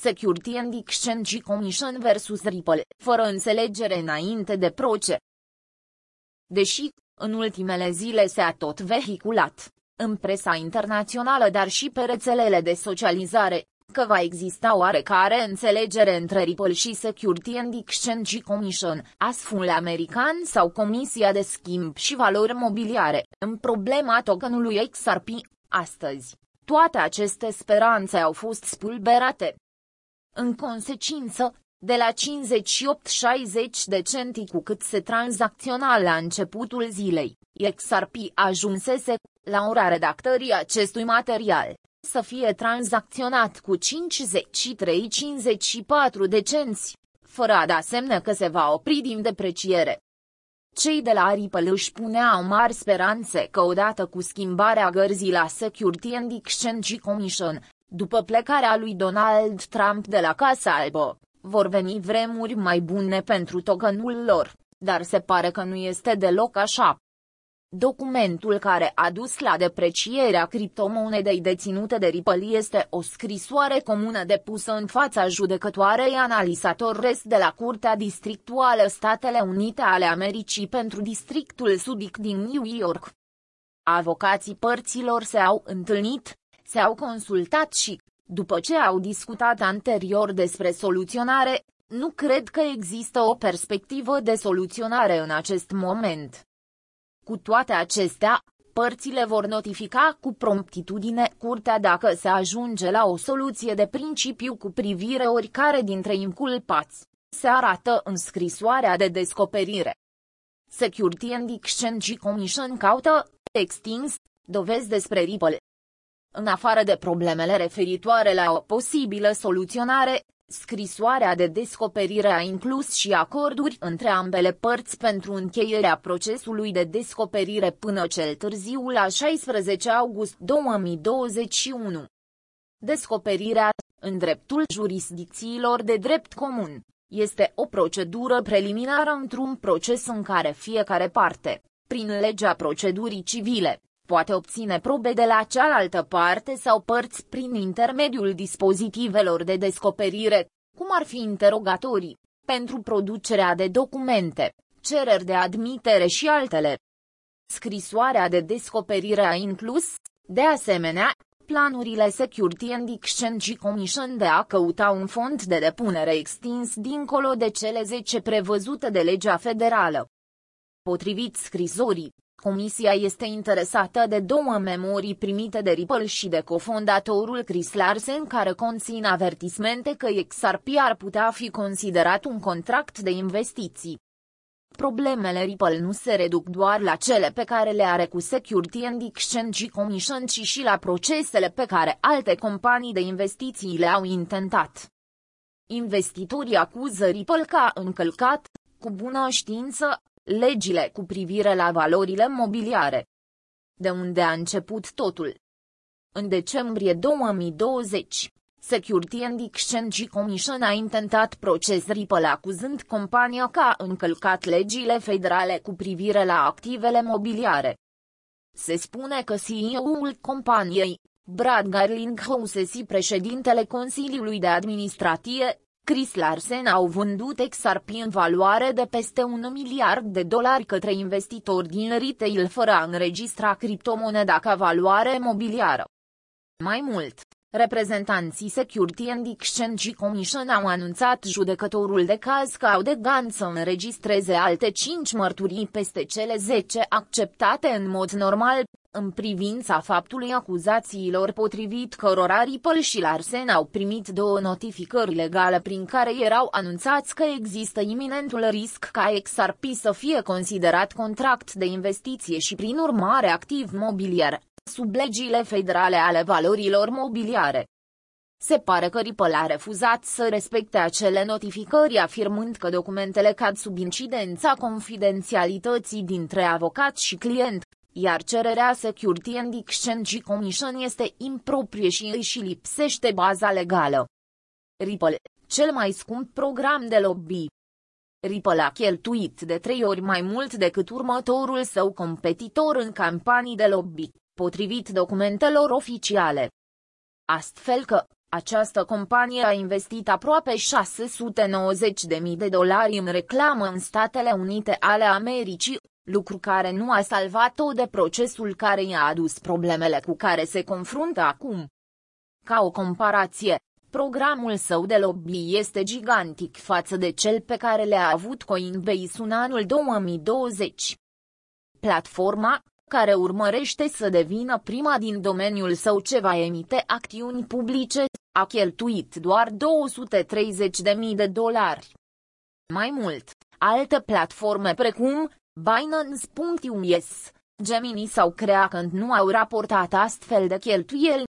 Security and Exchange Commission vs. Ripple, fără înțelegere înainte de proce. Deși, în ultimele zile se-a tot vehiculat, în presa internațională dar și pe rețelele de socializare, că va exista oarecare înțelegere între Ripple și Security and Exchange Commission, asful american sau Comisia de Schimb și Valori Mobiliare, în problema tokenului XRP, astăzi. Toate aceste speranțe au fost spulberate. În consecință, de la 58-60 de centi cu cât se tranzacționa la începutul zilei, XRP ajunsese, la ora redactării acestui material, să fie tranzacționat cu 53-54 de cenți, fără a da semne că se va opri din depreciere. Cei de la Ripple își puneau mari speranțe că odată cu schimbarea gărzii la Security and Exchange Commission, după plecarea lui Donald Trump de la Casa Albă, vor veni vremuri mai bune pentru tokenul lor, dar se pare că nu este deloc așa. Documentul care a dus la deprecierea criptomonedei deținute de Ripple este o scrisoare comună depusă în fața judecătoarei analizator rest de la Curtea Districtuală Statele Unite ale Americii pentru districtul sudic din New York. Avocații părților se-au întâlnit, se-au consultat și, după ce au discutat anterior despre soluționare, nu cred că există o perspectivă de soluționare în acest moment. Cu toate acestea, părțile vor notifica cu promptitudine curtea dacă se ajunge la o soluție de principiu cu privire oricare dintre inculpați. Se arată în scrisoarea de descoperire. Security and Exchange Commission caută, extins, dovezi despre Ripple. În afară de problemele referitoare la o posibilă soluționare, Scrisoarea de descoperire a inclus și acorduri între ambele părți pentru încheierea procesului de descoperire până cel târziu la 16 august 2021. Descoperirea, în dreptul jurisdicțiilor de drept comun, este o procedură preliminară într-un proces în care fiecare parte, prin legea procedurii civile, poate obține probe de la cealaltă parte sau părți prin intermediul dispozitivelor de descoperire, cum ar fi interogatorii, pentru producerea de documente, cereri de admitere și altele. Scrisoarea de descoperire a inclus, de asemenea, planurile Security and Exchange Commission de a căuta un fond de depunere extins dincolo de cele 10 prevăzute de legea federală. Potrivit scrisorii, Comisia este interesată de două memorii primite de Ripple și de cofondatorul Chris Larsen care conțin avertismente că XRP ar putea fi considerat un contract de investiții. Problemele Ripple nu se reduc doar la cele pe care le are cu Security and Exchange Commission, ci și la procesele pe care alte companii de investiții le-au intentat. Investitorii acuză Ripple că a încălcat, cu bună știință, legile cu privire la valorile mobiliare. De unde a început totul? În decembrie 2020, Security and Exchange Commission a intentat proces Ripple acuzând compania că a încălcat legile federale cu privire la activele mobiliare. Se spune că CEO-ul companiei, Brad Garlinghouse și președintele Consiliului de Administrație, Chris Larsen au vândut XRP în valoare de peste un miliard de dolari către investitori din retail fără a înregistra criptomoneda ca valoare mobiliară. Mai mult, reprezentanții Security and Exchange Commission au anunțat judecătorul de caz că au de gând să înregistreze alte 5 mărturii peste cele 10 acceptate în mod normal, în privința faptului acuzațiilor potrivit cărora Ripple și Larsen au primit două notificări legale prin care erau anunțați că există iminentul risc ca XRP să fie considerat contract de investiție și prin urmare activ mobiliar, sub legile federale ale valorilor mobiliare. Se pare că Ripple a refuzat să respecte acele notificări afirmând că documentele cad sub incidența confidențialității dintre avocat și client, iar cererea Security and Exchange Commission este improprie și îi și lipsește baza legală. Ripple, cel mai scump program de lobby. Ripple a cheltuit de trei ori mai mult decât următorul său competitor în campanii de lobby, potrivit documentelor oficiale. Astfel că, Această companie a investit aproape 690.000 de dolari în reclamă în Statele Unite ale Americii, lucru care nu a salvat-o de procesul care i-a adus problemele cu care se confruntă acum. Ca o comparație, programul său de lobby este gigantic față de cel pe care le-a avut Coinbase în anul 2020. Platforma, care urmărește să devină prima din domeniul său ce va emite acțiuni publice, a cheltuit doar 230.000 de dolari. Mai mult, alte platforme precum Binance.us, Gemini s-au creat când nu au raportat astfel de cheltuieli,